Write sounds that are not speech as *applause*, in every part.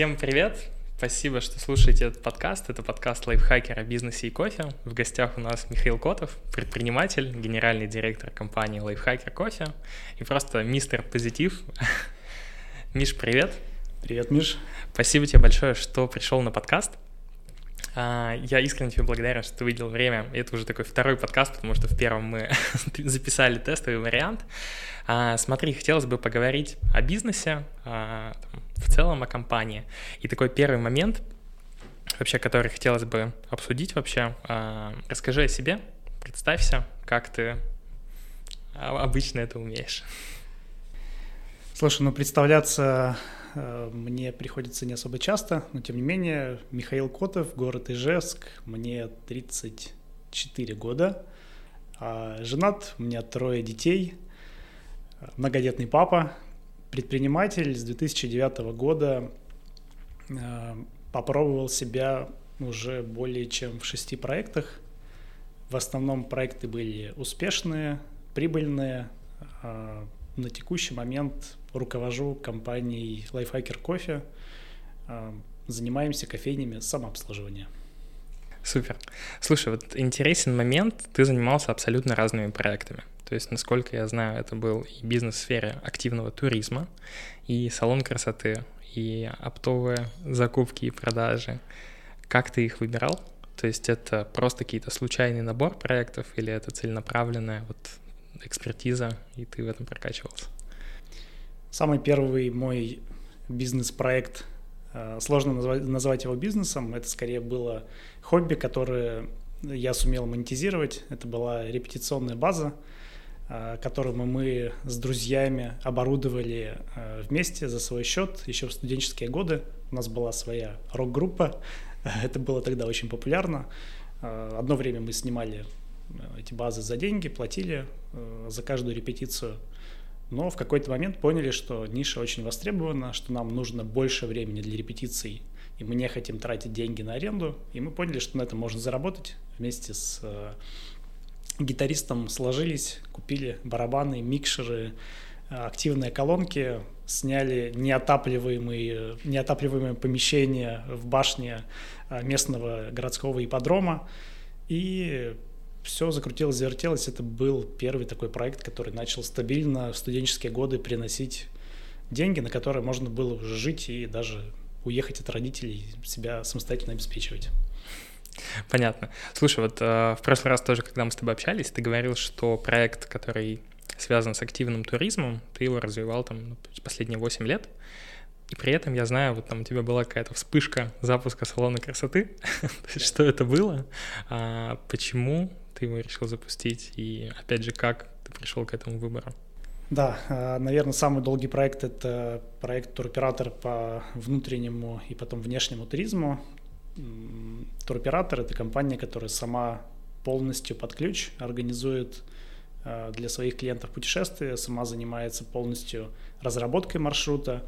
Всем привет! Спасибо, что слушаете этот подкаст. Это подкаст лайфхакер о бизнесе и кофе. В гостях у нас Михаил Котов, предприниматель, генеральный директор компании Лайфхакер Кофе и просто мистер позитив. *laughs* Миш, привет! Привет, Миш! Спасибо тебе большое, что пришел на подкаст. А, я искренне тебе благодарен, что ты выделил время. Это уже такой второй подкаст, потому что в первом мы *laughs* записали тестовый вариант. А, смотри, хотелось бы поговорить о бизнесе, а, в целом о компании. И такой первый момент, вообще, который хотелось бы обсудить вообще. Расскажи о себе, представься, как ты обычно это умеешь. Слушай, ну представляться мне приходится не особо часто, но тем не менее, Михаил Котов, город Ижевск, мне 34 года, а женат, у меня трое детей, многодетный папа, предприниматель с 2009 года, э, попробовал себя уже более чем в шести проектах. В основном проекты были успешные, прибыльные. А на текущий момент руковожу компанией Lifehacker Coffee. А, занимаемся кофейнями самообслуживания. Супер. Слушай, вот интересен момент, ты занимался абсолютно разными проектами. То есть, насколько я знаю, это был и бизнес в сфере активного туризма, и салон красоты, и оптовые закупки и продажи. Как ты их выбирал? То есть это просто какие-то случайный набор проектов или это целенаправленная вот экспертиза, и ты в этом прокачивался? Самый первый мой бизнес-проект, э, сложно назвать, его бизнесом, это скорее было хобби, которое я сумел монетизировать. Это была репетиционная база, э, которую мы с друзьями оборудовали э, вместе за свой счет еще в студенческие годы. У нас была своя рок-группа, *laughs* это было тогда очень популярно. Одно время мы снимали эти базы за деньги, платили за каждую репетицию но в какой-то момент поняли, что ниша очень востребована, что нам нужно больше времени для репетиций, и мы не хотим тратить деньги на аренду, и мы поняли, что на этом можно заработать. Вместе с э, гитаристом сложились, купили барабаны, микшеры, э, активные колонки, сняли неотапливаемые, неотапливаемые помещения в башне э, местного городского ипподрома. И все закрутилось, завертелось. Это был первый такой проект, который начал стабильно в студенческие годы приносить деньги, на которые можно было уже жить и даже уехать от родителей, себя самостоятельно обеспечивать. Понятно. Слушай, вот э, в прошлый раз тоже, когда мы с тобой общались, ты говорил, что проект, который связан с активным туризмом, ты его развивал там ну, последние 8 лет. И при этом я знаю, вот там у тебя была какая-то вспышка запуска салона красоты. *laughs* что это было? А, почему ты его решил запустить, и опять же, как ты пришел к этому выбору? Да, а, наверное, самый долгий проект – это проект туроператор по внутреннему и потом внешнему туризму. Туроператор – это компания, которая сама полностью под ключ организует а, для своих клиентов путешествия, сама занимается полностью разработкой маршрута,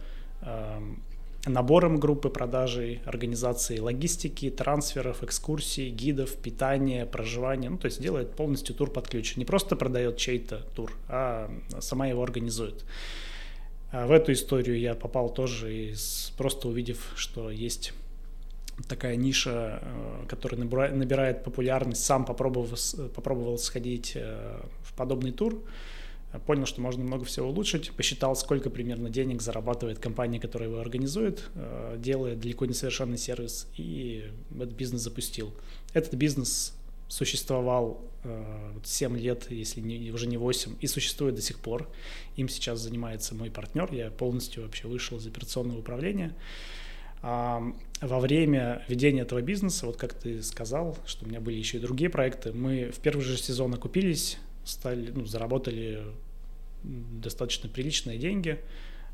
набором группы продажей, организацией логистики, трансферов, экскурсий, гидов, питания, проживания. Ну, то есть делает полностью тур под ключ. Не просто продает чей-то тур, а сама его организует. А в эту историю я попал тоже, из, просто увидев, что есть такая ниша, э, которая набирает популярность. Сам попробовал, попробовал сходить э, в подобный тур понял, что можно много всего улучшить, посчитал, сколько примерно денег зарабатывает компания, которая его организует, делает далеко не совершенный сервис, и этот бизнес запустил. Этот бизнес существовал 7 э, лет, если не, уже не 8, и существует до сих пор. Им сейчас занимается мой партнер, я полностью вообще вышел из операционного управления. Во время ведения этого бизнеса, вот как ты сказал, что у меня были еще и другие проекты, мы в первый же сезон окупились, стали, ну, заработали достаточно приличные деньги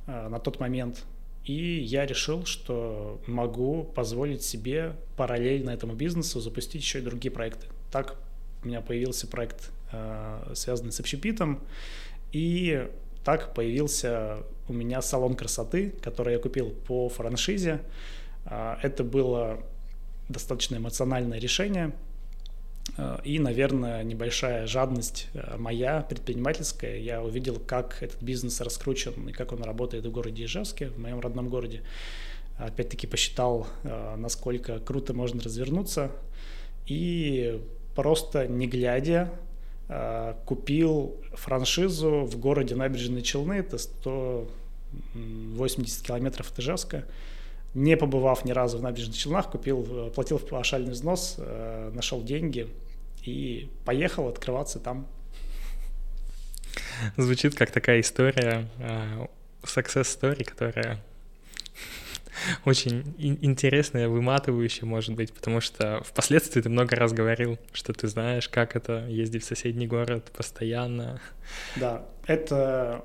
э, на тот момент. И я решил, что могу позволить себе параллельно этому бизнесу запустить еще и другие проекты. Так у меня появился проект, э, связанный с общепитом, и так появился у меня салон красоты, который я купил по франшизе. Э, это было достаточно эмоциональное решение – и, наверное, небольшая жадность э, моя, предпринимательская. Я увидел, как этот бизнес раскручен и как он работает в городе Ижевске, в моем родном городе. опять-таки посчитал, насколько круто можно развернуться, и просто не глядя купил франшизу в городе Набережные Челны, это 180 километров от Ижевска, не побывав ни разу в набережных Челнах, купил, платил паушальный взнос, нашел деньги и поехал открываться там. Звучит как такая история, success story, которая очень интересная, выматывающая, может быть, потому что впоследствии ты много раз говорил, что ты знаешь, как это ездить в соседний город постоянно. Да, это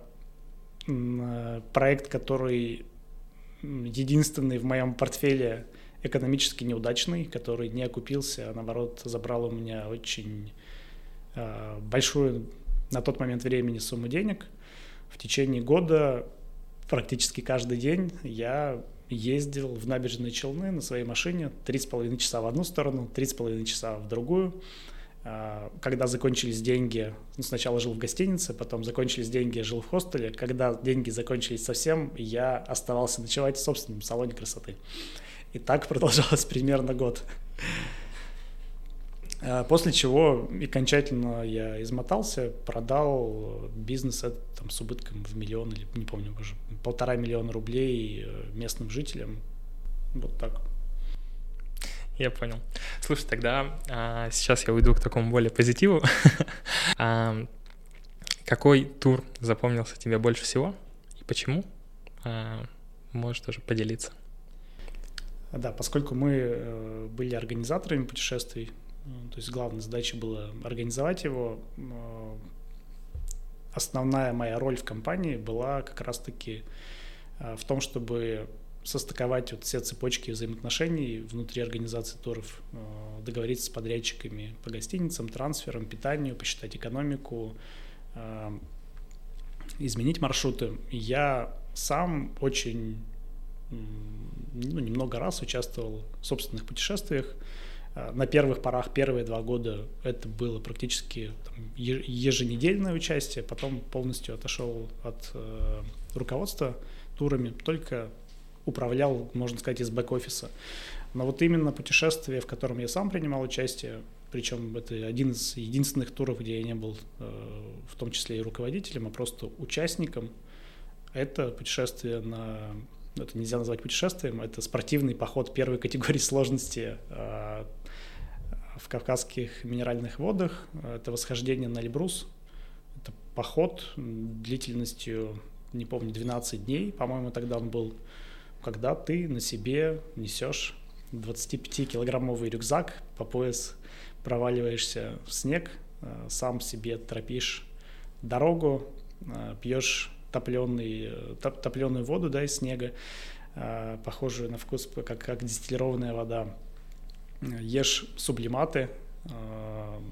проект, который единственный в моем портфеле экономически неудачный, который не окупился, а наоборот забрал у меня очень э, большую на тот момент времени сумму денег. В течение года практически каждый день я ездил в набережные Челны на своей машине 3,5 часа в одну сторону, 3,5 часа в другую. А, когда закончились деньги, ну, сначала жил в гостинице, потом закончились деньги, жил в хостеле. Когда деньги закончились совсем, я оставался ночевать в собственном салоне красоты. И так *laughs* продолжалось примерно год. А, после чего окончательно я измотался, продал бизнес там, с убытком в миллион или, не помню уже, полтора миллиона рублей э, местным жителям. Вот так. Я понял. Слушай, тогда а, сейчас я уйду к такому более позитиву. *laughs* а, какой тур запомнился тебе больше всего и почему? А, можешь тоже поделиться. Да, поскольку мы э, были организаторами путешествий, э, то есть главная задача была организовать его, э, основная моя роль в компании была как раз-таки в том, чтобы состыковать вот все цепочки взаимоотношений внутри организации туров, э, договориться с подрядчиками по гостиницам, трансферам, питанию, посчитать экономику, э, изменить маршруты. Я сам очень ну, немного раз участвовал в собственных путешествиях. Э, на первых порах, первые два года это было практически там, еженедельное участие, потом полностью отошел от э, руководства турами, только управлял, можно сказать, из бэк-офиса. Но вот именно путешествие, в котором я сам принимал участие, причем это один из единственных туров, где я не был э, в том числе и руководителем, а просто участником, это путешествие на... Это нельзя назвать путешествием, это спортивный поход первой категории сложности э, в Кавказских минеральных водах. Это восхождение на Эльбрус. Это поход длительностью, не помню, 12 дней, по-моему, тогда он был когда ты на себе несешь 25-килограммовый рюкзак по пояс, проваливаешься в снег, э, сам себе тропишь дорогу, э, пьешь топленый, э, топ, топленую воду да, из снега, похожую на вкус, как, как дистиллированная вода, ешь сублиматы,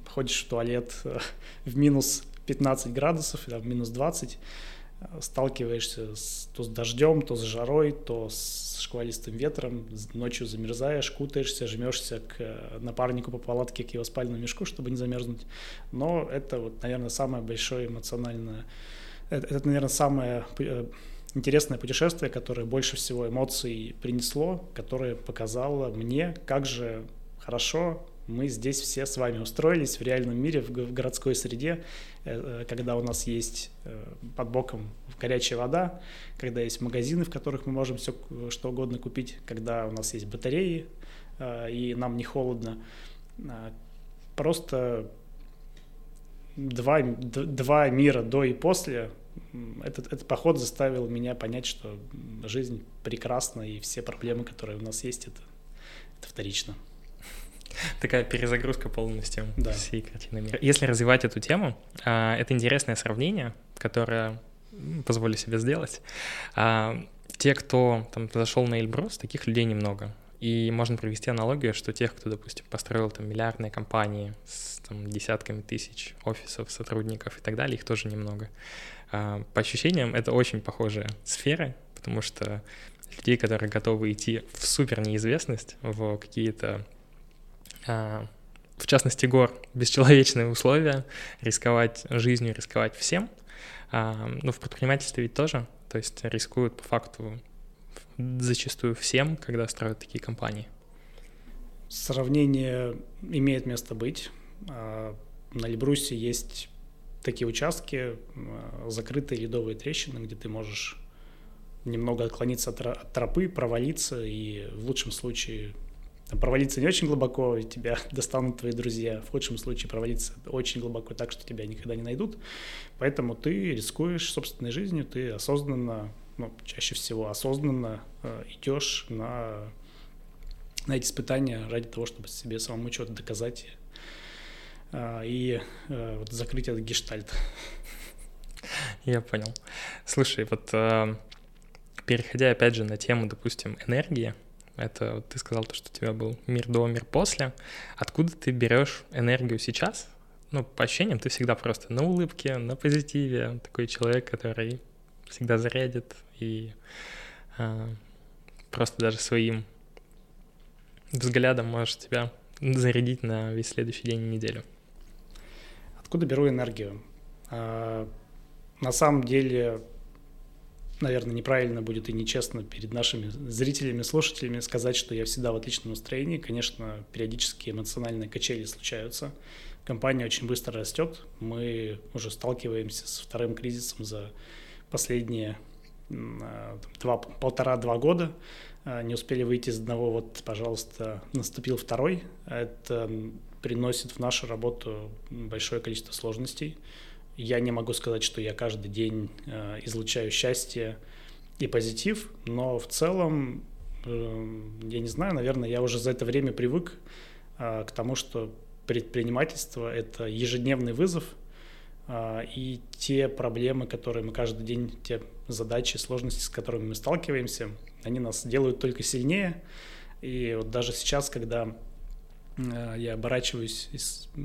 ходишь в туалет *laughs* в минус 15 градусов, в минус 20, сталкиваешься с, то с дождем, то с жарой, то с шквалистым ветром, ночью замерзаешь, кутаешься, жмешься к э, напарнику по палатке, к его спальному мешку, чтобы не замерзнуть. Но это, вот, наверное, самое большое эмоциональное, это, это наверное, самое э, интересное путешествие, которое больше всего эмоций принесло, которое показало мне, как же хорошо мы здесь все с вами устроились в реальном мире, в городской среде, э, э, когда у нас есть э, под боком горячая вода, когда есть магазины, в которых мы можем все что угодно купить, когда у нас есть батареи, и нам не холодно. Просто два, два мира до и после этот, этот поход заставил меня понять, что жизнь прекрасна, и все проблемы, которые у нас есть, это, это вторично. *laughs* Такая перезагрузка полностью да. всей картины мира. Если развивать эту тему, а, это интересное сравнение, которое позволю себе сделать. А, те, кто там зашел на Эльбрус, таких людей немного. И можно провести аналогию, что тех, кто, допустим, построил там миллиардные компании с там, десятками тысяч офисов, сотрудников и так далее, их тоже немного. А, по ощущениям, это очень похожие сферы, потому что людей, которые готовы идти в супер неизвестность, в какие-то в частности, гор, бесчеловечные условия, рисковать жизнью, рисковать всем. А, ну, в предпринимательстве ведь тоже, то есть рискуют по факту зачастую всем, когда строят такие компании? Сравнение имеет место быть. А, на Эльбрусе есть такие участки, а, закрытые ледовые трещины, где ты можешь немного отклониться от тропы, провалиться и в лучшем случае там, провалиться не очень глубоко, и тебя *laughs* достанут твои друзья. В худшем случае провалиться очень глубоко так, что тебя никогда не найдут. Поэтому ты рискуешь собственной жизнью, ты осознанно, ну, чаще всего осознанно э, идешь на, на эти испытания ради того, чтобы себе самому что-то доказать э, и э, вот, закрыть этот гештальт. Я понял. Слушай, вот э, переходя опять же на тему, допустим, энергии, это вот ты сказал то, что у тебя был мир до, мир после. Откуда ты берешь энергию сейчас? Ну, по ощущениям, ты всегда просто на улыбке, на позитиве, такой человек, который всегда зарядит и а, просто даже своим взглядом можешь тебя зарядить на весь следующий день и неделю. Откуда беру энергию? А, на самом деле наверное, неправильно будет и нечестно перед нашими зрителями, слушателями сказать, что я всегда в отличном настроении. Конечно, периодически эмоциональные качели случаются. Компания очень быстро растет. Мы уже сталкиваемся с вторым кризисом за последние два, полтора-два года. А, не успели выйти из одного, вот, пожалуйста, наступил второй. Это приносит в нашу работу большое количество сложностей я не могу сказать, что я каждый день э, излучаю счастье и позитив, но в целом, э, я не знаю, наверное, я уже за это время привык э, к тому, что предпринимательство — это ежедневный вызов, э, и те проблемы, которые мы каждый день, те задачи, сложности, с которыми мы сталкиваемся, они нас делают только сильнее. И вот даже сейчас, когда я оборачиваюсь и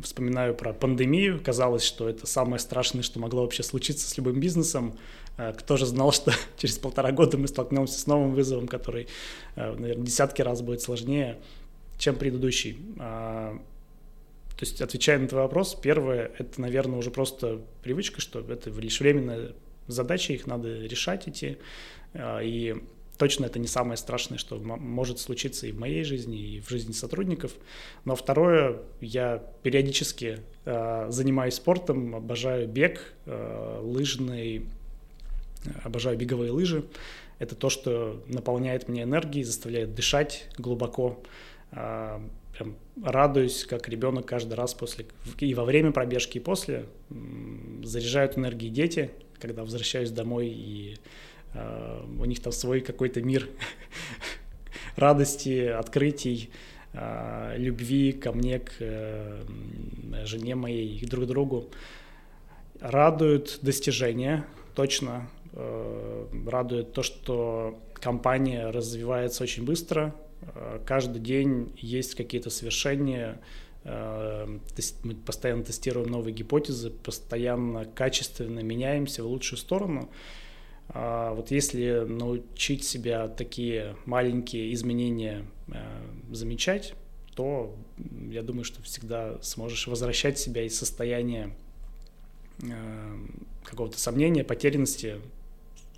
вспоминаю про пандемию. Казалось, что это самое страшное, что могло вообще случиться с любым бизнесом. Э, кто же знал, что *laughs* через полтора года мы столкнемся с новым вызовом, который, э, наверное, десятки раз будет сложнее, чем предыдущий. То есть, отвечая на твой вопрос, первое, это, наверное, уже просто привычка, что это лишь временная задача, их надо решать идти. И точно это не самое страшное, что может случиться и в моей жизни, и в жизни сотрудников. Но второе, я периодически э, занимаюсь спортом, обожаю бег, э, лыжный, обожаю беговые лыжи. Это то, что наполняет мне энергией, заставляет дышать глубоко. Э, прям радуюсь, как ребенок каждый раз после и во время пробежки, и после. Заряжают энергией дети, когда возвращаюсь домой и у них там свой какой-то мир *laughs* радости, открытий, э, любви ко мне, к э, жене моей и друг другу. Радуют достижения, точно. Радует то, что компания развивается очень быстро. Каждый день есть какие-то совершения, мы постоянно тестируем новые гипотезы, постоянно качественно меняемся в лучшую сторону. А вот если научить себя такие маленькие изменения э, замечать, то я думаю, что всегда сможешь возвращать себя из состояния э, какого-то сомнения, потерянности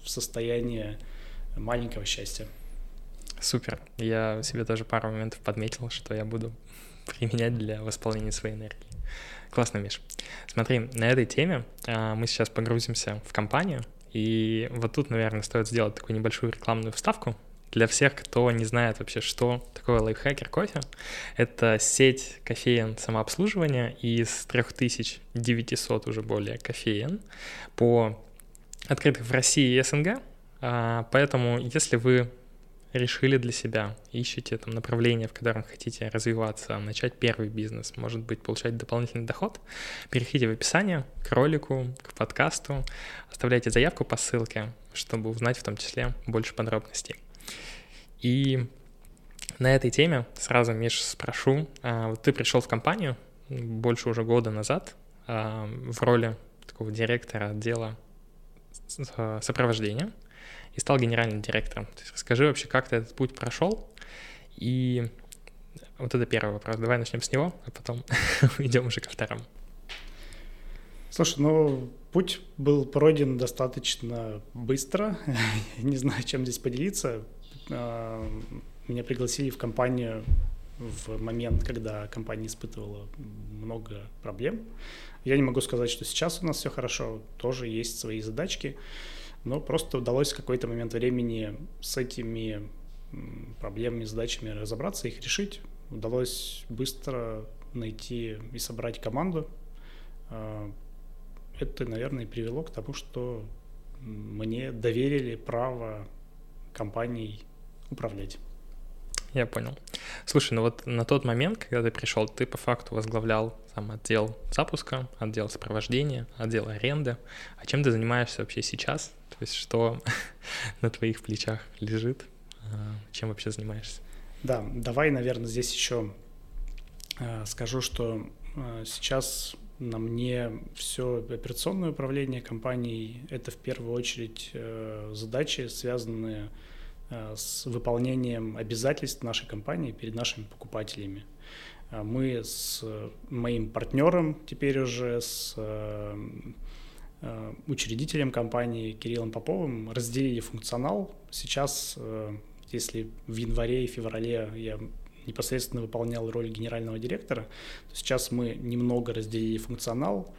в состояние маленького счастья. Супер. Я себе тоже пару моментов подметил, что я буду *laughs* применять для восполнения своей энергии. Классно, Миш. Смотри, на этой теме а, мы сейчас погрузимся в компанию, и вот тут, наверное, стоит сделать такую небольшую рекламную вставку. Для всех, кто не знает вообще, что такое лайфхакер кофе, это сеть кофеен самообслуживания из 3900 уже более кофеен по открытых в России и СНГ. А, поэтому, если вы решили для себя, ищете там направление, в котором хотите развиваться, начать первый бизнес, может быть, получать дополнительный доход, переходите в описание к ролику, к подкасту, оставляйте заявку по ссылке, чтобы узнать в том числе больше подробностей. И на этой теме сразу, Миш, спрошу, а, вот ты пришел в компанию больше уже года назад а, в роли такого директора отдела сопровождения, и стал генеральным директором. То есть расскажи вообще, как ты этот путь прошел, и вот это первый вопрос. Давай начнем с него, а потом *laughs* идем уже ко второму. Слушай, ну, путь был пройден достаточно быстро. *laughs* Не знаю, чем здесь поделиться. меня пригласили в компанию в момент, когда компания испытывала много проблем. Я не могу сказать, что сейчас у нас все хорошо, тоже есть свои задачки, но просто удалось в какой-то момент времени с этими проблемами, задачами разобраться, их решить. Удалось быстро найти и собрать команду. А, это, наверное, привело к тому, что мне доверили право компанией управлять. Я понял. Слушай, ну вот на тот момент, когда ты пришел, ты по факту возглавлял сам отдел запуска, отдел сопровождения, отдел аренды. А чем ты занимаешься вообще сейчас? То есть что *laughs* на твоих плечах лежит? А, чем вообще занимаешься? Да, давай, наверное, здесь еще а, скажу, что а, сейчас на мне все операционное управление компанией. Это в первую очередь э, задачи, связанные с Э, с выполнением обязательств нашей компании перед нашими покупателями. Э, мы с моим партнером, теперь уже с э, учредителем компании Кириллом Поповым разделили функционал. Сейчас, если в январе и феврале я непосредственно выполнял роль генерального директора, то сейчас мы немного разделили функционал,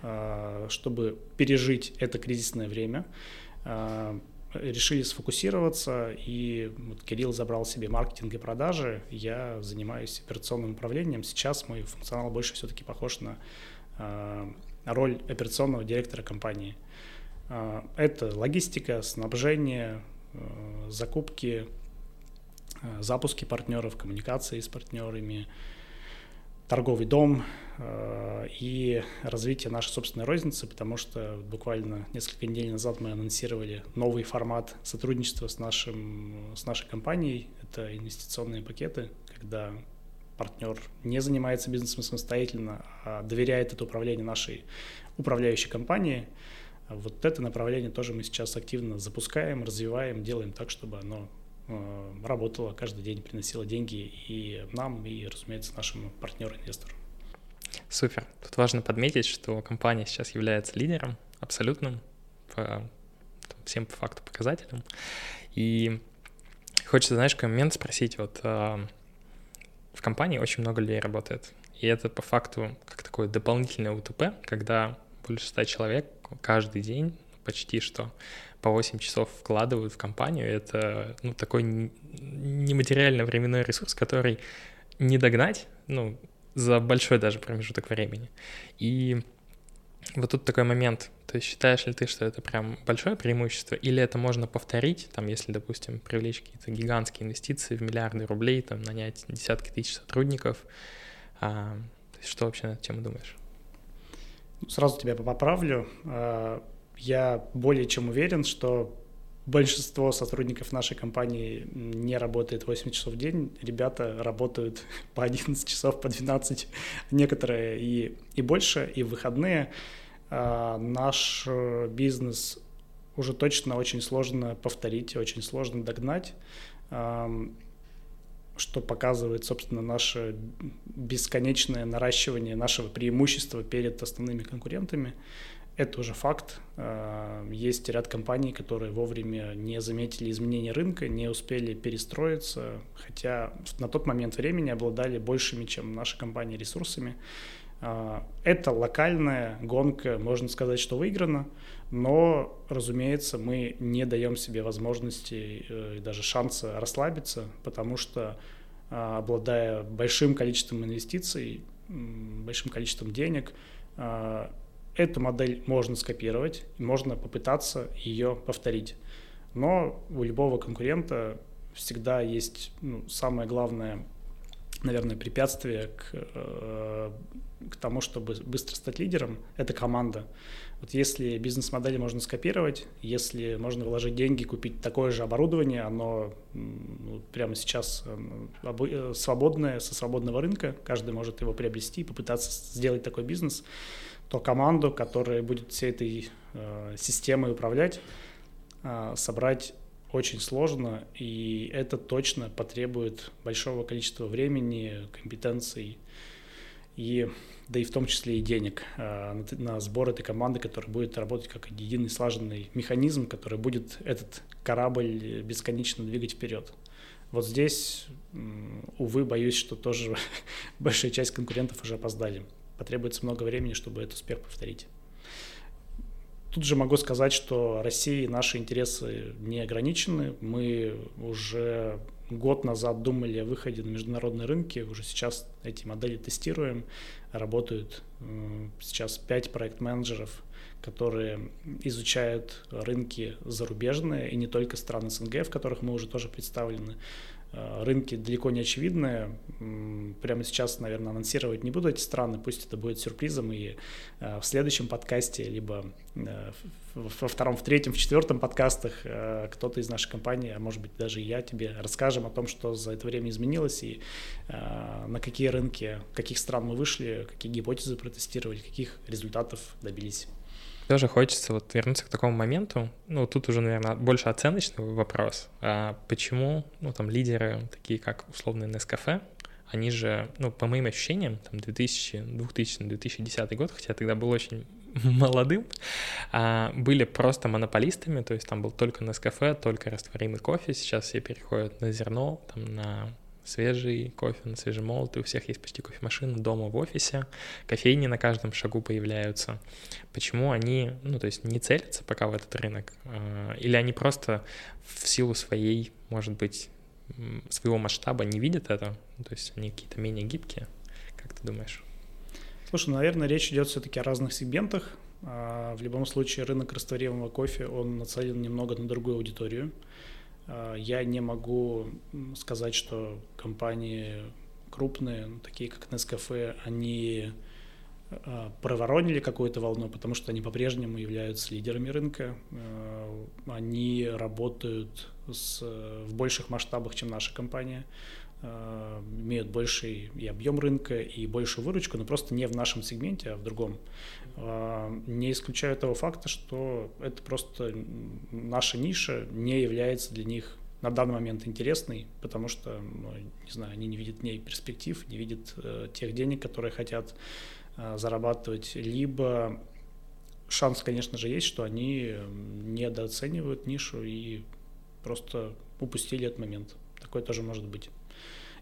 чтобы пережить это кризисное время, решили сфокусироваться, и вот Кирилл забрал себе маркетинг и продажи, я занимаюсь операционным управлением. Сейчас мой функционал больше все-таки похож на э, роль операционного директора компании. Э, это логистика, снабжение, э, закупки, запуски партнеров, коммуникации с партнерами, торговый дом э, и развитие нашей собственной розницы, потому что буквально несколько недель назад мы анонсировали новый формат сотрудничества с, нашим, с нашей компанией. Это инвестиционные пакеты, когда партнер не занимается бизнесом самостоятельно, а доверяет это управление нашей управляющей компании. Вот это направление тоже мы сейчас активно запускаем, развиваем, делаем так, чтобы оно работала каждый день, приносила деньги и нам, и, разумеется, нашему партнеру-инвестору. Супер. Тут важно подметить, что компания сейчас является лидером абсолютным по всем по факту показателям. И хочется, знаешь, какой момент спросить, вот э, в компании очень много людей работает, и это по факту как такое дополнительное УТП, когда больше ста человек каждый день почти что по 8 часов вкладывают в компанию. Это ну, такой нематериально временной ресурс, который не догнать, ну, за большой даже промежуток времени. И вот тут такой момент. То есть считаешь ли ты, что это прям большое преимущество, или это можно повторить, там, если, допустим, привлечь какие-то гигантские инвестиции в миллиарды рублей, там, нанять десятки тысяч сотрудников? А, что вообще на эту тему думаешь? Сразу тебя поправлю. Я более чем уверен, что большинство сотрудников нашей компании не работает 8 часов в день. Ребята работают *laughs* по 11 часов, по 12, некоторые и, и больше, и в выходные. А, наш э, бизнес уже точно очень сложно повторить, очень сложно догнать, а, что показывает, собственно, наше бесконечное наращивание нашего преимущества перед основными конкурентами. Это уже факт. А, есть ряд компаний, которые вовремя не заметили изменения рынка, не успели перестроиться, хотя на тот момент времени обладали большими, чем наши компании, ресурсами. А, это локальная гонка, можно сказать, что выиграна, но, разумеется, мы не даем себе возможности э, и даже шанса расслабиться, потому что, обладая большим количеством инвестиций, большим количеством денег, Эту модель можно скопировать, можно попытаться ее повторить. Но у любого конкурента всегда есть ну, самое главное, наверное, препятствие к, э, к тому, чтобы быстро стать лидером, это команда. Вот если бизнес-модель можно скопировать, если можно вложить деньги, купить такое же оборудование, оно ну, прямо сейчас э, э, свободное, со свободного рынка, каждый может его приобрести, попытаться сделать такой бизнес – то команду, которая будет всей этой э, системой управлять, э, собрать очень сложно, и это точно потребует большого количества времени, компетенций и да и в том числе и денег э, на, на сбор этой команды, которая будет работать как единый слаженный механизм, который будет этот корабль бесконечно двигать вперед. Вот здесь, увы, боюсь, что тоже *laughs* большая часть конкурентов уже опоздали. Потребуется много времени, чтобы этот успех повторить. Тут же могу сказать, что России наши интересы не ограничены. Мы уже год назад думали о выходе на международные рынки, уже сейчас эти модели тестируем, работают сейчас пять проект-менеджеров, которые изучают рынки зарубежные и не только страны СНГ, в которых мы уже тоже представлены, рынки далеко не очевидные. Прямо сейчас, наверное, анонсировать не буду эти страны, пусть это будет сюрпризом, и э, в следующем подкасте, либо э, во втором, в третьем, в четвертом подкастах кто-то из нашей компании, а может быть даже я тебе расскажем о том, что за это время изменилось и на какие рынки, каких стран мы вышли, какие гипотезы протестировали, каких результатов добились тоже хочется вот вернуться к такому моменту, ну, тут уже, наверное, больше оценочный вопрос, а почему, ну, там, лидеры, такие как условные Nescafe, они же, ну, по моим ощущениям, там, 2000, 2000-2010 год, хотя тогда был очень *laughs* молодым, а, были просто монополистами, то есть там был только Nescafe, только растворимый кофе, сейчас все переходят на зерно, там, на свежий кофе, на свежемолотый, у всех есть почти кофемашина дома в офисе, кофейни на каждом шагу появляются. Почему они, ну, то есть не целятся пока в этот рынок? А, или они просто в силу своей, может быть, своего масштаба не видят это? Ну, то есть они какие-то менее гибкие? Как ты думаешь? Слушай, наверное, речь идет все-таки о разных сегментах. А, в любом случае рынок растворимого кофе, он нацелен немного на другую аудиторию. А, я не могу сказать, что компании крупные, ну, такие как Nescafe, они а, проворонили какую-то волну, потому что они по-прежнему являются лидерами рынка. А, они работают с, в больших масштабах, чем наша компания. Э, имеют больший и объем рынка, и большую выручку, но просто не в нашем сегменте, а в другом. Э, не исключаю того факта, что это просто наша ниша не является для них на данный момент интересной, потому что, ну, не знаю, они не видят в ней перспектив, не видят э, тех денег, которые хотят э, зарабатывать, либо шанс, конечно же, есть, что они недооценивают нишу и просто упустили этот момент. Такое тоже может быть.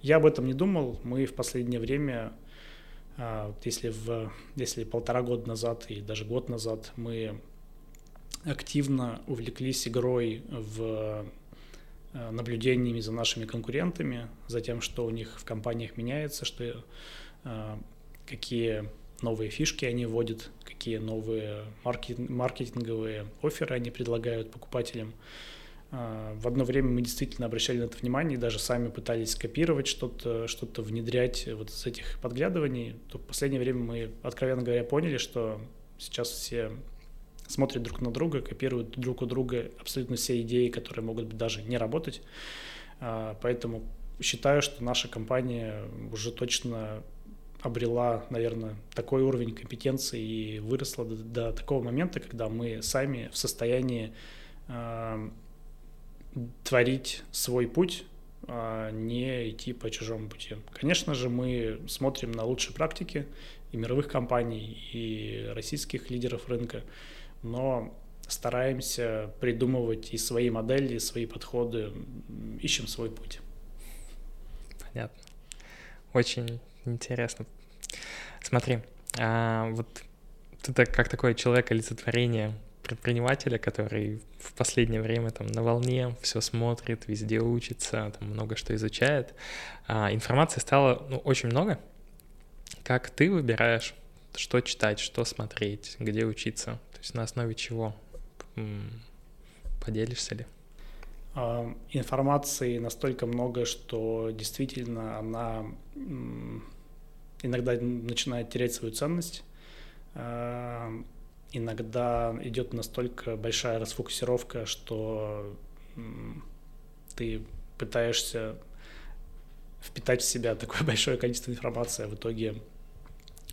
Я об этом не думал. Мы в последнее время, если, в, если полтора года назад и даже год назад мы активно увлеклись игрой в а, наблюдениями за нашими конкурентами, за тем, что у них в компаниях меняется, что а, какие новые фишки они вводят, какие новые маркетинговые оферы они предлагают покупателям. А, в одно время мы действительно обращали на это внимание, даже сами пытались скопировать что-то, что-то внедрять вот с этих подглядываний. То в последнее время мы, откровенно говоря, поняли, что сейчас все смотрят друг на друга, копируют друг у друга абсолютно все идеи, которые могут даже не работать. А, поэтому считаю, что наша компания уже точно обрела, наверное, такой уровень компетенции и выросла до, до такого момента, когда мы сами в состоянии а, творить свой путь, а не идти по чужому пути. Конечно же, мы смотрим на лучшие практики и мировых компаний, и российских лидеров рынка, но стараемся придумывать и свои модели, и свои подходы, ищем свой путь. Понятно. Очень интересно. Смотри, а вот ты так, как такое человек олицетворение предпринимателя, который в последнее время там на волне, все смотрит, везде учится, там много что изучает. А, информации стало ну, очень много. Как ты выбираешь, что читать, что смотреть, где учиться? То есть на основе чего? Поделишься ли? А, информации настолько много, что действительно она иногда начинает терять свою ценность. Иногда идет настолько большая расфокусировка, что ты пытаешься впитать в себя *laughs* такое большое количество информации, а в итоге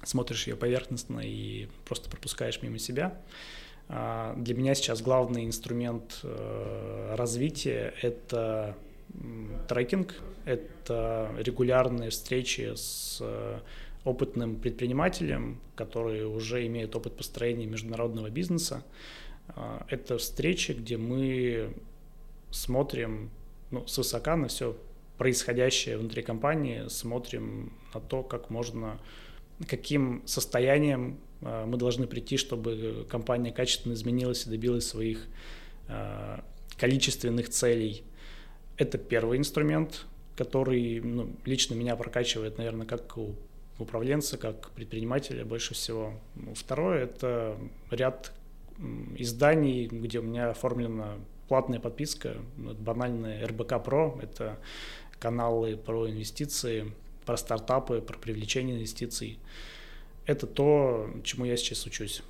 смотришь ее поверхностно и просто пропускаешь мимо себя. А, для меня сейчас главный инструмент э, развития — это трекинг, это регулярные встречи с опытным предпринимателем, который уже имеет опыт построения международного бизнеса. А, это встречи, где мы смотрим ну, свысока на все происходящее внутри компании, смотрим на то, как можно, каким состоянием э, мы должны прийти, чтобы компания качественно изменилась и добилась своих э, количественных целей. Это первый инструмент, который ну, лично меня прокачивает, наверное, как у управленца, как предпринимателя больше всего. Второе – это ряд изданий, где у меня оформлена платная подписка, банальная РБК Про, это каналы про инвестиции, про стартапы, про привлечение инвестиций. Это то, чему я сейчас учусь.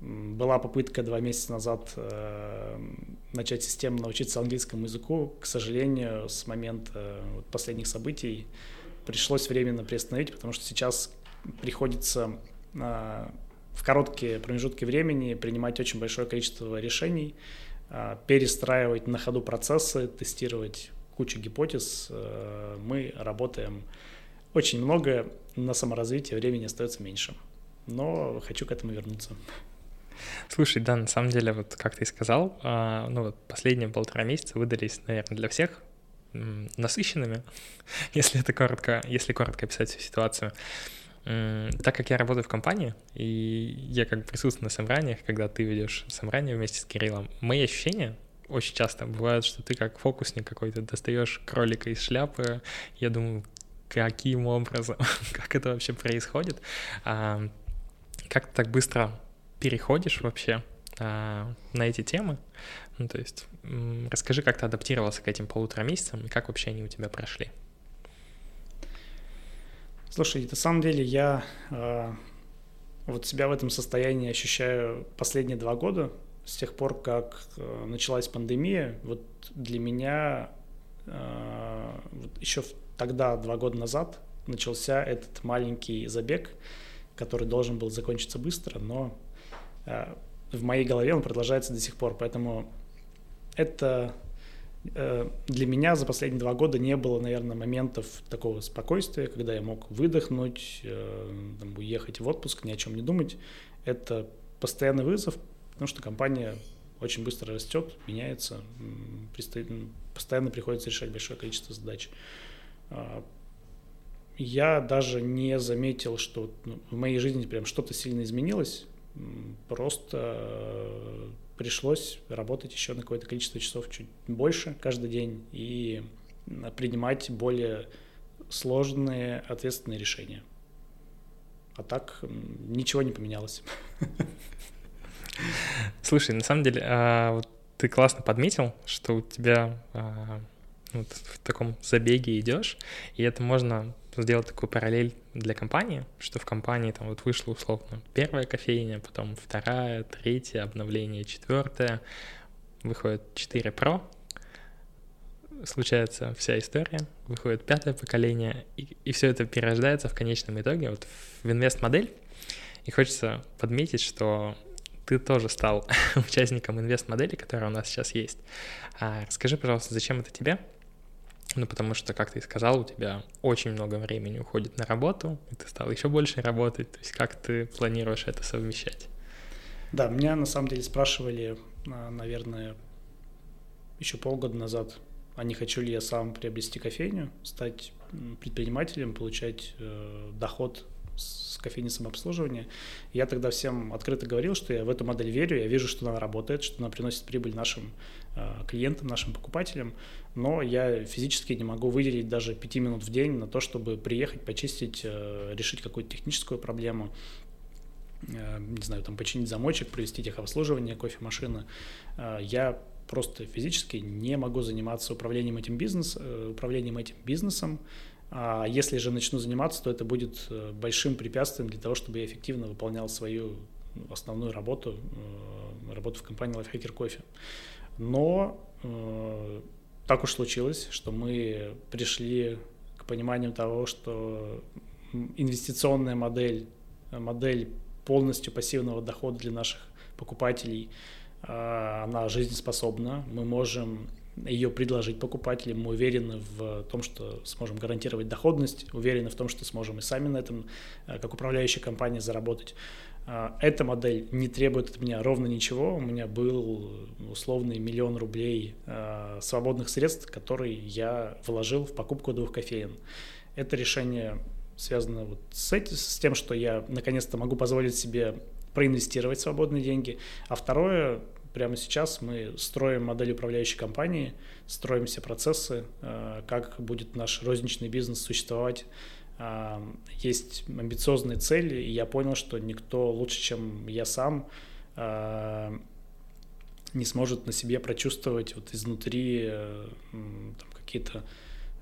Была попытка два месяца назад э, начать системно научиться английскому языку. К сожалению, с момента э, последних событий пришлось временно приостановить, потому что сейчас приходится э, в короткие промежутки времени принимать очень большое количество решений, э, перестраивать на ходу процессы, тестировать кучу гипотез. Э, мы работаем очень много, на саморазвитие времени остается меньше. Но хочу к этому вернуться. Слушай, да, на самом деле, вот как ты и сказал, а, ну вот последние полтора месяца выдались, наверное, для всех насыщенными, *laughs* если это коротко, если коротко описать всю ситуацию. Так как я работаю в компании, и я как бы присутствую на собраниях, когда ты ведешь собрание вместе с Кириллом, мои ощущения очень часто бывают, что ты как фокусник какой-то достаешь кролика из шляпы, я думаю, каким образом, *laughs* как это вообще происходит, а, как ты так быстро переходишь вообще а, на эти темы. Ну, то есть расскажи, как ты адаптировался к этим полутора месяцам и как вообще они у тебя прошли. Слушай, на самом деле я э, вот себя в этом состоянии ощущаю последние два года, с тех пор, как э, началась пандемия. Вот для меня э, вот еще тогда, два года назад, начался этот маленький забег, который должен был закончиться быстро, но Э, в моей голове он продолжается до сих пор. Поэтому это э, для меня за последние два года не было, наверное, моментов такого спокойствия, когда я мог выдохнуть, э, там, уехать в отпуск, ни о чем не думать. Это постоянный вызов, потому что компания очень быстро растет, меняется, постоянно приходится решать большое количество задач. Я даже не заметил, что ну, в моей жизни прям что-то сильно изменилось просто э, пришлось работать еще на какое-то количество часов чуть больше каждый день и принимать более сложные, ответственные решения. А так ничего не поменялось. Слушай, на самом деле, а, вот ты классно подметил, что у тебя а, вот в таком забеге идешь, и это можно сделать такую параллель для компании, что в компании там вот вышла условно первая кофейня, потом вторая, третья, обновление четвертое, выходит 4 Pro, случается вся история, выходит пятое поколение, и, и все это перерождается в конечном итоге вот в инвест-модель. И хочется подметить, что ты тоже стал *laughs* участником инвест-модели, которая у нас сейчас есть. А расскажи, пожалуйста, зачем это тебе? Ну, потому что, как ты и сказал, у тебя очень много времени уходит на работу, и ты стал еще больше работать. То есть как ты планируешь это совмещать? Да, меня на самом деле спрашивали, а, наверное, еще полгода назад, а не хочу ли я сам приобрести кофейню, стать предпринимателем, получать э, доход с кофейни самообслуживания. Я тогда всем открыто говорил, что я в эту модель верю, я вижу, что она работает, что она приносит прибыль нашим клиентам, нашим покупателям, но я физически не могу выделить даже 5 минут в день на то, чтобы приехать, почистить, э, решить какую-то техническую проблему, э, не знаю, там починить замочек, провести техобслуживание кофемашины. Э, я просто физически не могу заниматься управлением этим, бизнес, управлением этим бизнесом. А если же начну заниматься, то это будет большим препятствием для того, чтобы я эффективно выполнял свою основную работу, работу в компании Lifehacker Coffee. Но так уж случилось, что мы пришли к пониманию того, что инвестиционная модель, модель полностью пассивного дохода для наших покупателей, а, она жизнеспособна. Мы можем ее предложить покупателям. Мы уверены в том, что сможем гарантировать доходность, уверены в том, что сможем и сами на этом, э, как управляющая компания, заработать. А, эта модель не требует от меня ровно ничего. У меня был условный миллион рублей э, свободных средств, которые я вложил в покупку двух кофеин. Это решение связано вот с, этим, с тем, что я наконец-то могу позволить себе проинвестировать свободные деньги. А второе, прямо сейчас мы строим модель управляющей компании, строим все процессы, э, как будет наш розничный бизнес существовать есть амбициозные цели, и я понял, что никто лучше, чем я сам, не сможет на себе прочувствовать вот изнутри э, какие-то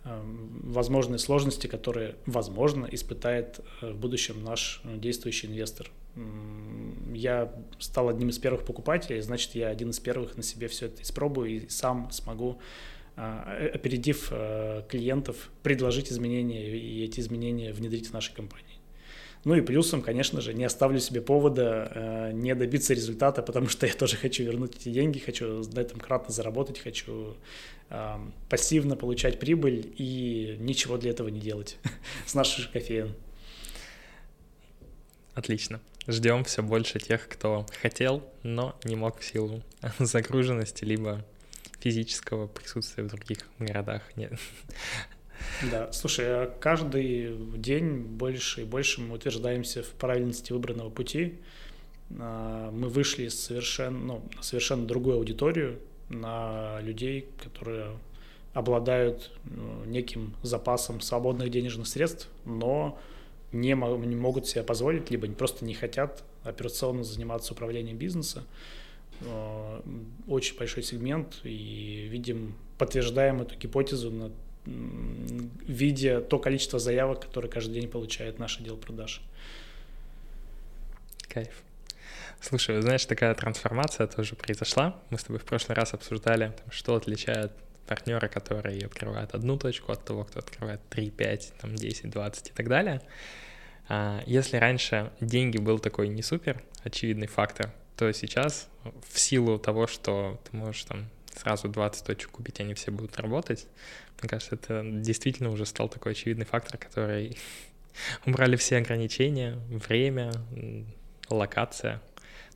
возможные сложности, которые, возможно, испытает э, в будущем наш действующий инвестор. Я стал одним из первых покупателей, значит, я один из первых на себе все это испробую и сам смогу опередив э, клиентов, предложить изменения и эти изменения внедрить в нашей компании. Ну и плюсом, конечно же, не оставлю себе повода э, не добиться результата, потому что *laughs* я тоже хочу вернуть эти деньги, хочу на этом кратно заработать, хочу э, пассивно получать прибыль и ничего для этого не делать *laughs* с нашей кофеин. Отлично. Ждем все больше тех, кто хотел, но не мог в силу *laughs* загруженности, либо физического присутствия в других городах нет. Да, слушай, а каждый день больше и больше мы утверждаемся в правильности выбранного пути. А, мы вышли совершенно, ну, совершенно другую аудиторию, на людей, которые обладают ну, неким запасом свободных денежных средств, но не могут себе позволить, либо просто не хотят операционно заниматься управлением бизнеса. Э, очень большой сегмент и видим, подтверждаем эту гипотезу на видя то количество заявок, которые каждый день получает наш отдел продаж. Кайф. Слушай, знаешь, такая трансформация тоже произошла. Мы с тобой в прошлый раз обсуждали, что отличает партнера, который открывает одну точку, от того, кто открывает 3, 5, там, 10, 20 и так далее. А если раньше деньги был такой не супер очевидный фактор, то сейчас в силу того, что ты можешь там сразу 20 точек купить, они все будут работать, мне кажется, это действительно уже стал такой очевидный фактор, который *laughs* убрали все ограничения, время, локация,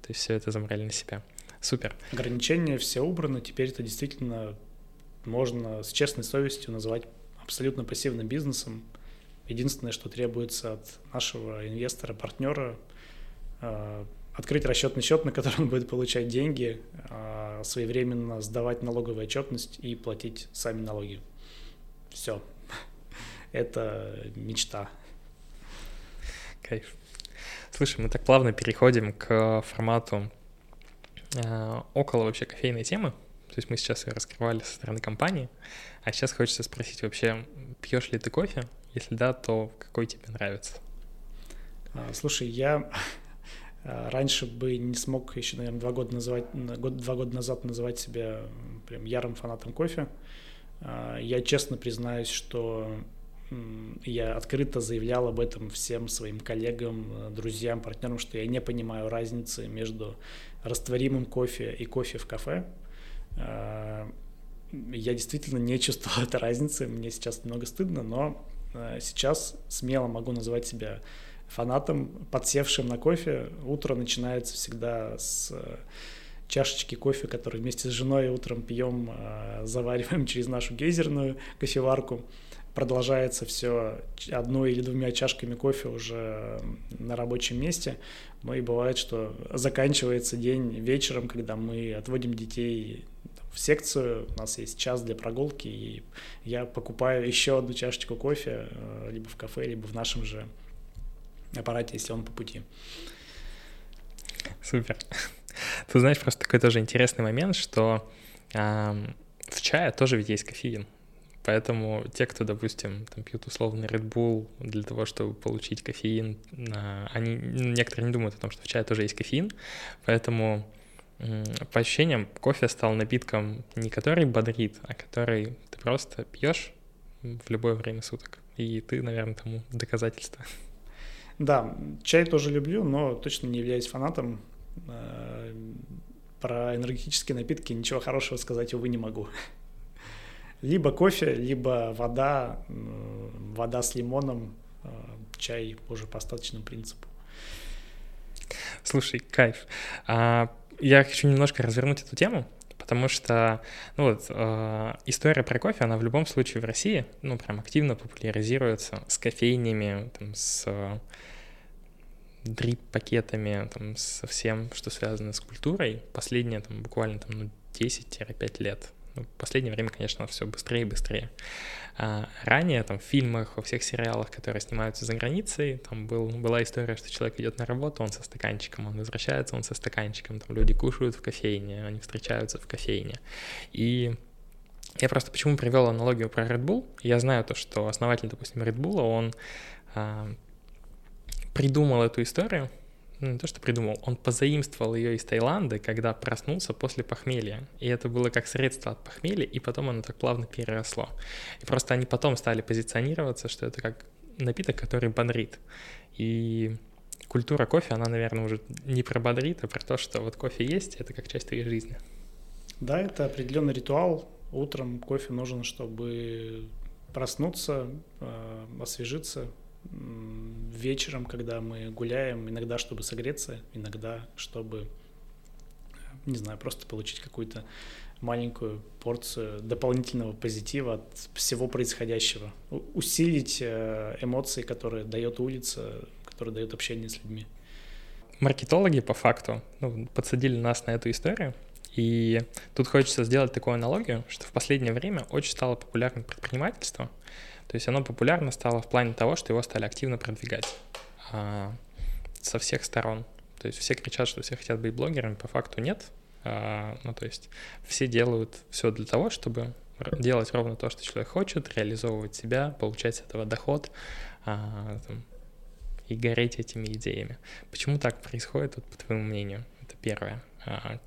то есть все это забрали на себя. Супер. Ограничения все убраны, теперь это действительно можно с честной совестью называть абсолютно пассивным бизнесом. Единственное, что требуется от нашего инвестора, партнера, а, открыть расчетный счет, на который он *laughs* будет получать деньги, а, своевременно сдавать налоговую отчетность и платить сами налоги. Все. *laughs* Это мечта. Кайф. Слушай, мы так плавно переходим к формату э, около вообще кофейной темы. То есть мы сейчас ее раскрывали со стороны компании, а сейчас хочется спросить вообще, пьешь ли ты кофе? Если да, то какой тебе нравится? А, слушай, я раньше бы не смог еще, наверное, два года, называть, год, два года назад называть себя прям ярым фанатом кофе. А, я честно признаюсь, что я открыто заявлял об этом всем своим коллегам, друзьям, партнерам, что я не понимаю разницы между растворимым кофе и кофе в кафе. А, я действительно не *laughs* чувствовал этой разницы, мне сейчас немного стыдно, но сейчас смело могу называть себя фанатом, подсевшим на кофе. Утро начинается всегда с э, чашечки кофе, который вместе с женой утром пьем, э, завариваем *laughs* через нашу гейзерную кофеварку. Продолжается все одной или двумя чашками кофе уже на рабочем месте. Ну и бывает, что заканчивается день вечером, когда мы отводим детей в секцию, у нас есть час для прогулки, и я покупаю еще одну чашечку кофе э, либо в кафе, либо в нашем же аппарате, если он по пути. Супер. *laughs* Ты знаешь, просто такой тоже интересный момент, что э, в чае тоже ведь есть кофеин. Поэтому те, кто, допустим, там пьют условный Red Bull для того, чтобы получить кофеин, они некоторые не думают о том, что в чае тоже есть кофеин. Поэтому по ощущениям кофе стал напитком не который бодрит, а который ты просто пьешь в любое время суток. И ты, наверное, тому доказательство. *laughs* Да, чай тоже люблю, но точно не являюсь фанатом. Э, про энергетические напитки ничего хорошего сказать, увы, не могу. Либо кофе, либо вода, вода с лимоном, э, чай уже по остаточному принципу. Слушай, кайф. А, я хочу немножко развернуть эту тему, потому что, ну вот, э, история про кофе, она в любом случае в России, ну, прям активно популяризируется с кофейнями, там, с дрип-пакетами, там, со всем, что связано с культурой, последние, там, буквально, там, ну, 10-5 лет. Ну, в последнее время, конечно, все быстрее и быстрее. А ранее, там, в фильмах, во всех сериалах, которые снимаются за границей, там был, была история, что человек идет на работу, он со стаканчиком, он возвращается, он со стаканчиком, там люди кушают в кофейне, они встречаются в кофейне. И я просто почему привел аналогию про Red Bull? Я знаю то, что основатель, допустим, Red Bull, он а, придумал эту историю, ну, не то, что придумал, он позаимствовал ее из Таиланда, когда проснулся после похмелья. И это было как средство от похмелья, и потом оно так плавно переросло. И просто они потом стали позиционироваться, что это как напиток, который бодрит. И культура кофе, она, наверное, уже не про бодрит, а про то, что вот кофе есть, это как часть твоей жизни. Да, это определенный ритуал. Утром кофе нужен, чтобы проснуться, э, освежиться, вечером, когда мы гуляем, иногда чтобы согреться, иногда чтобы, не знаю, просто получить какую-то маленькую порцию дополнительного позитива от всего происходящего, усилить э, эмоции, которые дает улица, которые дает общение с людьми. Маркетологи по факту ну, подсадили нас на эту историю, и тут хочется сделать такую аналогию, что в последнее время очень стало популярным предпринимательство, то есть оно популярно стало в плане того, что его стали активно продвигать а, со всех сторон. То есть все кричат, что все хотят быть блогерами, по факту нет. А, ну, то есть все делают все для того, чтобы делать ровно то, что человек хочет, реализовывать себя, получать с этого доход а, и гореть этими идеями. Почему так происходит, вот, по твоему мнению? Это первое.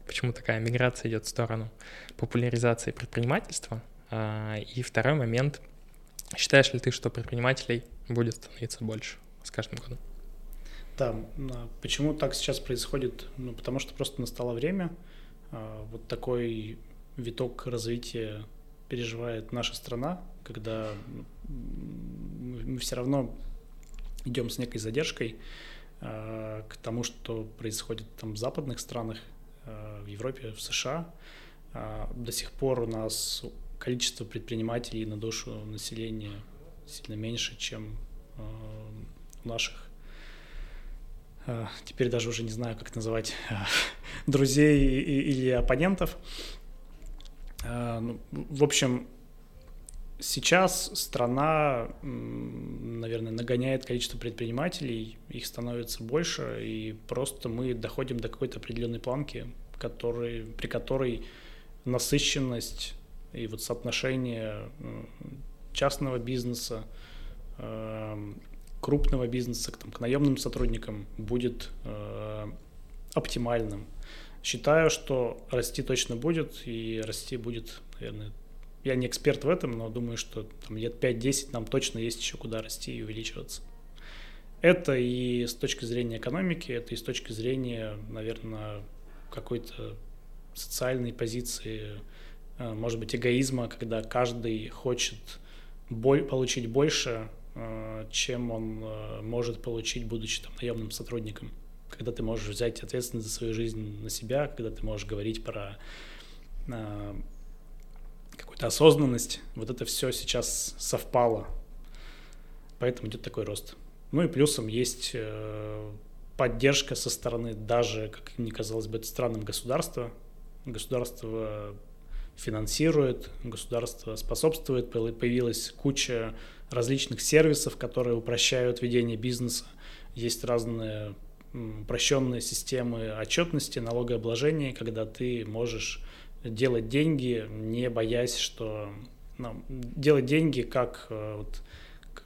Почему такая миграция идет в сторону популяризации предпринимательства? И второй момент — Считаешь ли ты, что предпринимателей будет становиться больше с каждым годом? Да, почему так сейчас происходит? Ну, потому что просто настало время, а, вот такой виток развития переживает наша страна, когда мы все равно идем с некой задержкой а, к тому, что происходит там в западных странах, а, в Европе, в США. До сих пор у нас количество предпринимателей на душу населения сильно меньше, чем э, у наших э, теперь даже уже не знаю, как называть э, *laughs* друзей или оппонентов. Ну, в общем, сейчас страна, наверное, нагоняет количество предпринимателей, их становится больше, и просто мы доходим до какой-то определенной планки, который, при которой насыщенность и вот соотношение частного бизнеса, эм, крупного бизнеса там, к наемным сотрудникам будет э, оптимальным. Считаю, что расти точно будет, и расти будет, наверное, я не эксперт в этом, но думаю, что там, лет 5-10 нам точно есть еще куда расти и увеличиваться. Это и с точки зрения экономики, это и с точки зрения, наверное, какой-то социальной позиции может быть, эгоизма, когда каждый хочет боль, получить больше, э, чем он э, может получить, будучи там, наемным сотрудником. Когда ты можешь взять ответственность за свою жизнь на себя, когда ты можешь говорить про какую-то осознанность, вот это все сейчас совпало. Поэтому идет такой рост. Ну и плюсом есть поддержка со стороны даже, как мне казалось бы, странным государства. Государство финансирует, государство способствует, появилась куча различных сервисов, которые упрощают ведение бизнеса. Есть разные упрощенные системы отчетности, налогообложения, когда ты можешь делать деньги, не боясь, что ну, делать деньги как э, вот,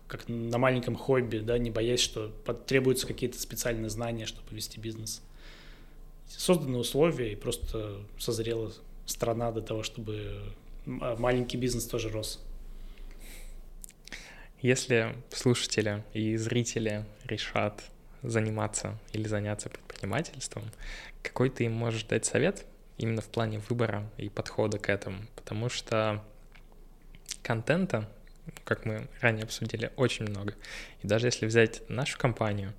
как на маленьком хобби, да, не боясь, что потребуются какие-то специальные знания, чтобы вести бизнес. Созданы условия и просто созрела страна для того, чтобы а, маленький бизнес тоже рос. Если слушатели и зрители решат заниматься или заняться предпринимательством, какой ты им можешь дать совет именно в плане выбора и подхода к этому? Потому что контента, как мы ранее обсудили, очень много. И даже если взять нашу компанию,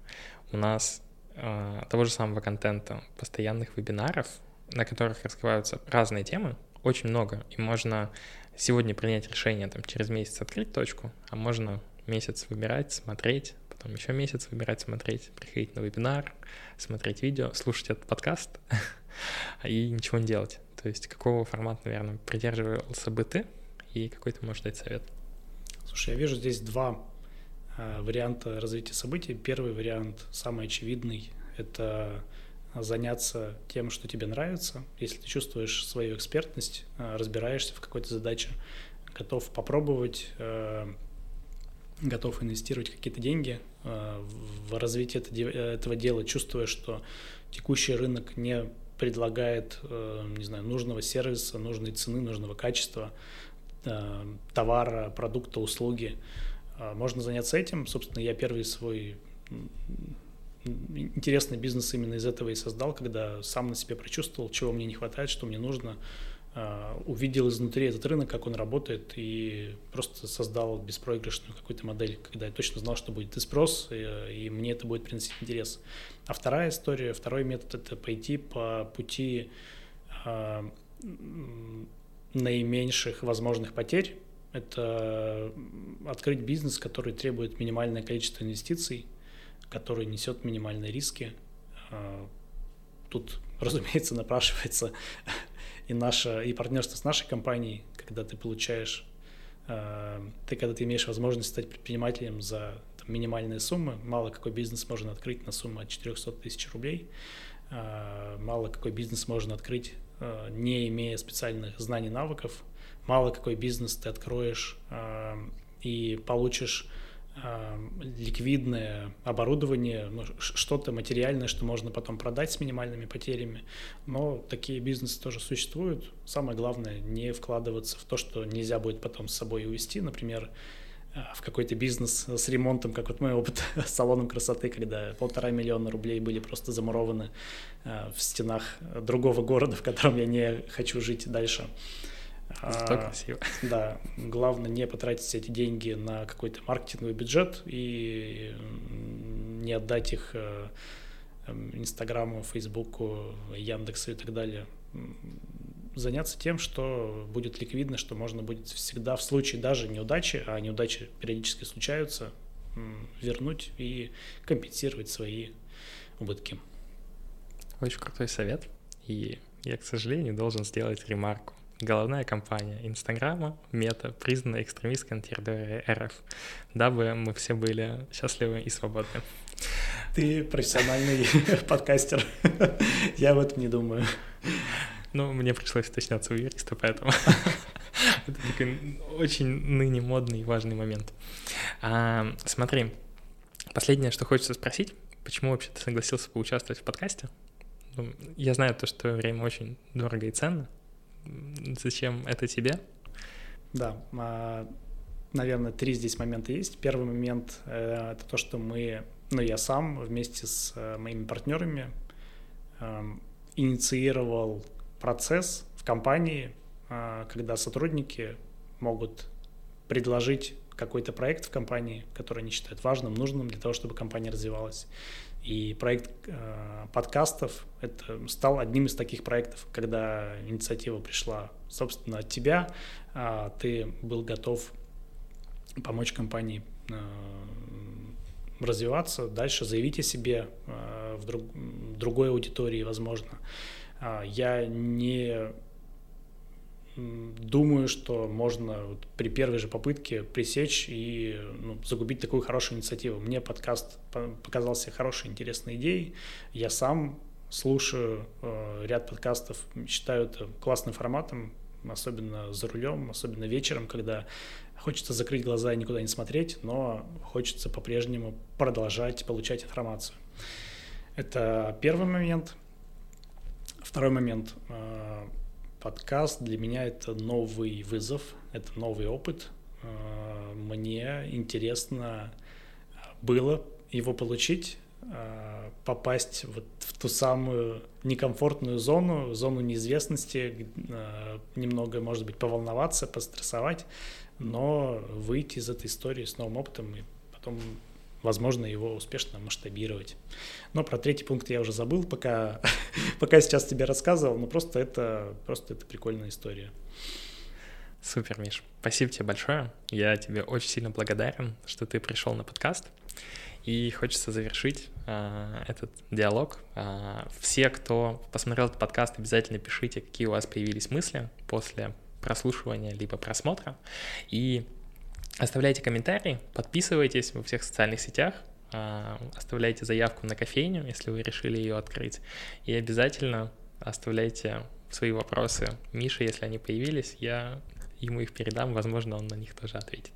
у нас э, того же самого контента, постоянных вебинаров, на которых раскрываются разные темы, очень много. И можно сегодня принять решение, там, через месяц открыть точку, а можно месяц выбирать, смотреть, потом еще месяц выбирать, смотреть, приходить на вебинар, смотреть видео, слушать этот подкаст *laughs* и ничего не делать. То есть какого формата, наверное, придерживался бы ты и какой ты можешь дать совет? Слушай, я вижу здесь два э, варианта развития событий. Первый вариант, самый очевидный, это заняться тем, что тебе нравится. Если ты чувствуешь свою экспертность, э, разбираешься в какой-то задаче, готов попробовать, э, готов инвестировать какие-то деньги э, в развитие этого дела, чувствуя, что текущий рынок не предлагает, не знаю, нужного сервиса, нужной цены, нужного качества, товара, продукта, услуги. Можно заняться этим. Собственно, я первый свой интересный бизнес именно из этого и создал, когда сам на себе прочувствовал, чего мне не хватает, что мне нужно, а, увидел изнутри этот рынок, как он работает, и просто создал беспроигрышную какую-то модель, когда я точно знал, что будет и спрос, и, и мне это будет приносить интерес. А вторая история, второй метод — это пойти по пути э, наименьших возможных потерь, это открыть бизнес, который требует минимальное количество инвестиций, который несет минимальные риски. А, тут, разумеется, *laughs* напрашивается и наша, и партнерство с нашей компанией, когда ты получаешь, а, ты когда ты имеешь возможность стать предпринимателем за там, минимальные суммы, мало какой бизнес можно открыть на сумму от 400 тысяч рублей, а, мало какой бизнес можно открыть, не имея специальных знаний, навыков, мало какой бизнес ты откроешь и получишь ликвидное оборудование, ну, что-то материальное, что можно потом продать с минимальными потерями. Но такие бизнесы тоже существуют. Самое главное не вкладываться в то, что нельзя будет потом с собой увезти. Например, а, в какой-то бизнес с ремонтом, как вот мой опыт *laughs* с салоном красоты, когда полтора миллиона рублей были просто замурованы а, в стенах другого города, в котором я не хочу жить дальше. Зато а, красиво. *laughs* Да, главное не потратить эти деньги на какой-то маркетинговый бюджет и не отдать их э, Инстаграму, Фейсбуку, Яндексу и так далее. Заняться тем, что будет ликвидно, что можно будет всегда в случае даже неудачи, а неудачи периодически случаются, вернуть и компенсировать свои убытки. Очень крутой совет. И я, к сожалению, должен сделать ремарку. Головная компания Инстаграма, Мета, признана экстремистской на территории РФ, дабы мы все были счастливы и свободны. Ты профессиональный *laughs* подкастер. Я в этом не думаю. Ну, мне пришлось уточняться у юриста, поэтому *laughs* это такой очень ныне модный и важный момент. А, смотри, последнее, что хочется спросить, почему вообще ты согласился поучаствовать в подкасте? Ну, я знаю то, что время очень дорого и ценно, Зачем это тебе? Да, а, наверное, три здесь момента есть. Первый момент э, — это то, что мы, ну, я сам вместе с э, моими партнерами эм, инициировал процесс в компании, э, когда сотрудники могут предложить какой-то проект в компании, который они считают важным, нужным для того, чтобы компания развивалась. И проект э, подкастов это стал одним из таких проектов, когда инициатива пришла, собственно, от тебя, э, ты был готов помочь компании э, развиваться, дальше заявить о себе э, в друг, другой аудитории, возможно. Э, я не думаю, что можно вот при первой же попытке пресечь и ну, загубить такую хорошую инициативу. Мне подкаст показался хорошей, интересной идеей. Я сам слушаю э, ряд подкастов, считаю это классным форматом, особенно за рулем, особенно вечером, когда хочется закрыть глаза и никуда не смотреть, но хочется по-прежнему продолжать получать информацию. Это первый момент. Второй момент. Э, подкаст для меня это новый вызов, это новый опыт. А, мне интересно было его получить, а, попасть вот в ту самую некомфортную зону, зону неизвестности, а, немного, может быть, поволноваться, пострессовать, но выйти из этой истории с новым опытом и потом, возможно, его успешно масштабировать. Но про третий пункт я уже забыл, пока, *laughs* пока сейчас тебе рассказывал, но просто это, просто это прикольная история. Супер, Миш. Спасибо тебе большое. Я тебе очень сильно благодарен, что ты пришел на подкаст. И хочется завершить э, этот диалог. Э, все, кто посмотрел этот подкаст, обязательно пишите, какие у вас появились мысли после прослушивания либо просмотра. И оставляйте комментарии, подписывайтесь во всех социальных сетях, э, оставляйте заявку на кофейню, если вы решили ее открыть. И обязательно оставляйте свои вопросы Мише, если они появились. Я ему их передам, возможно, он на них тоже ответит.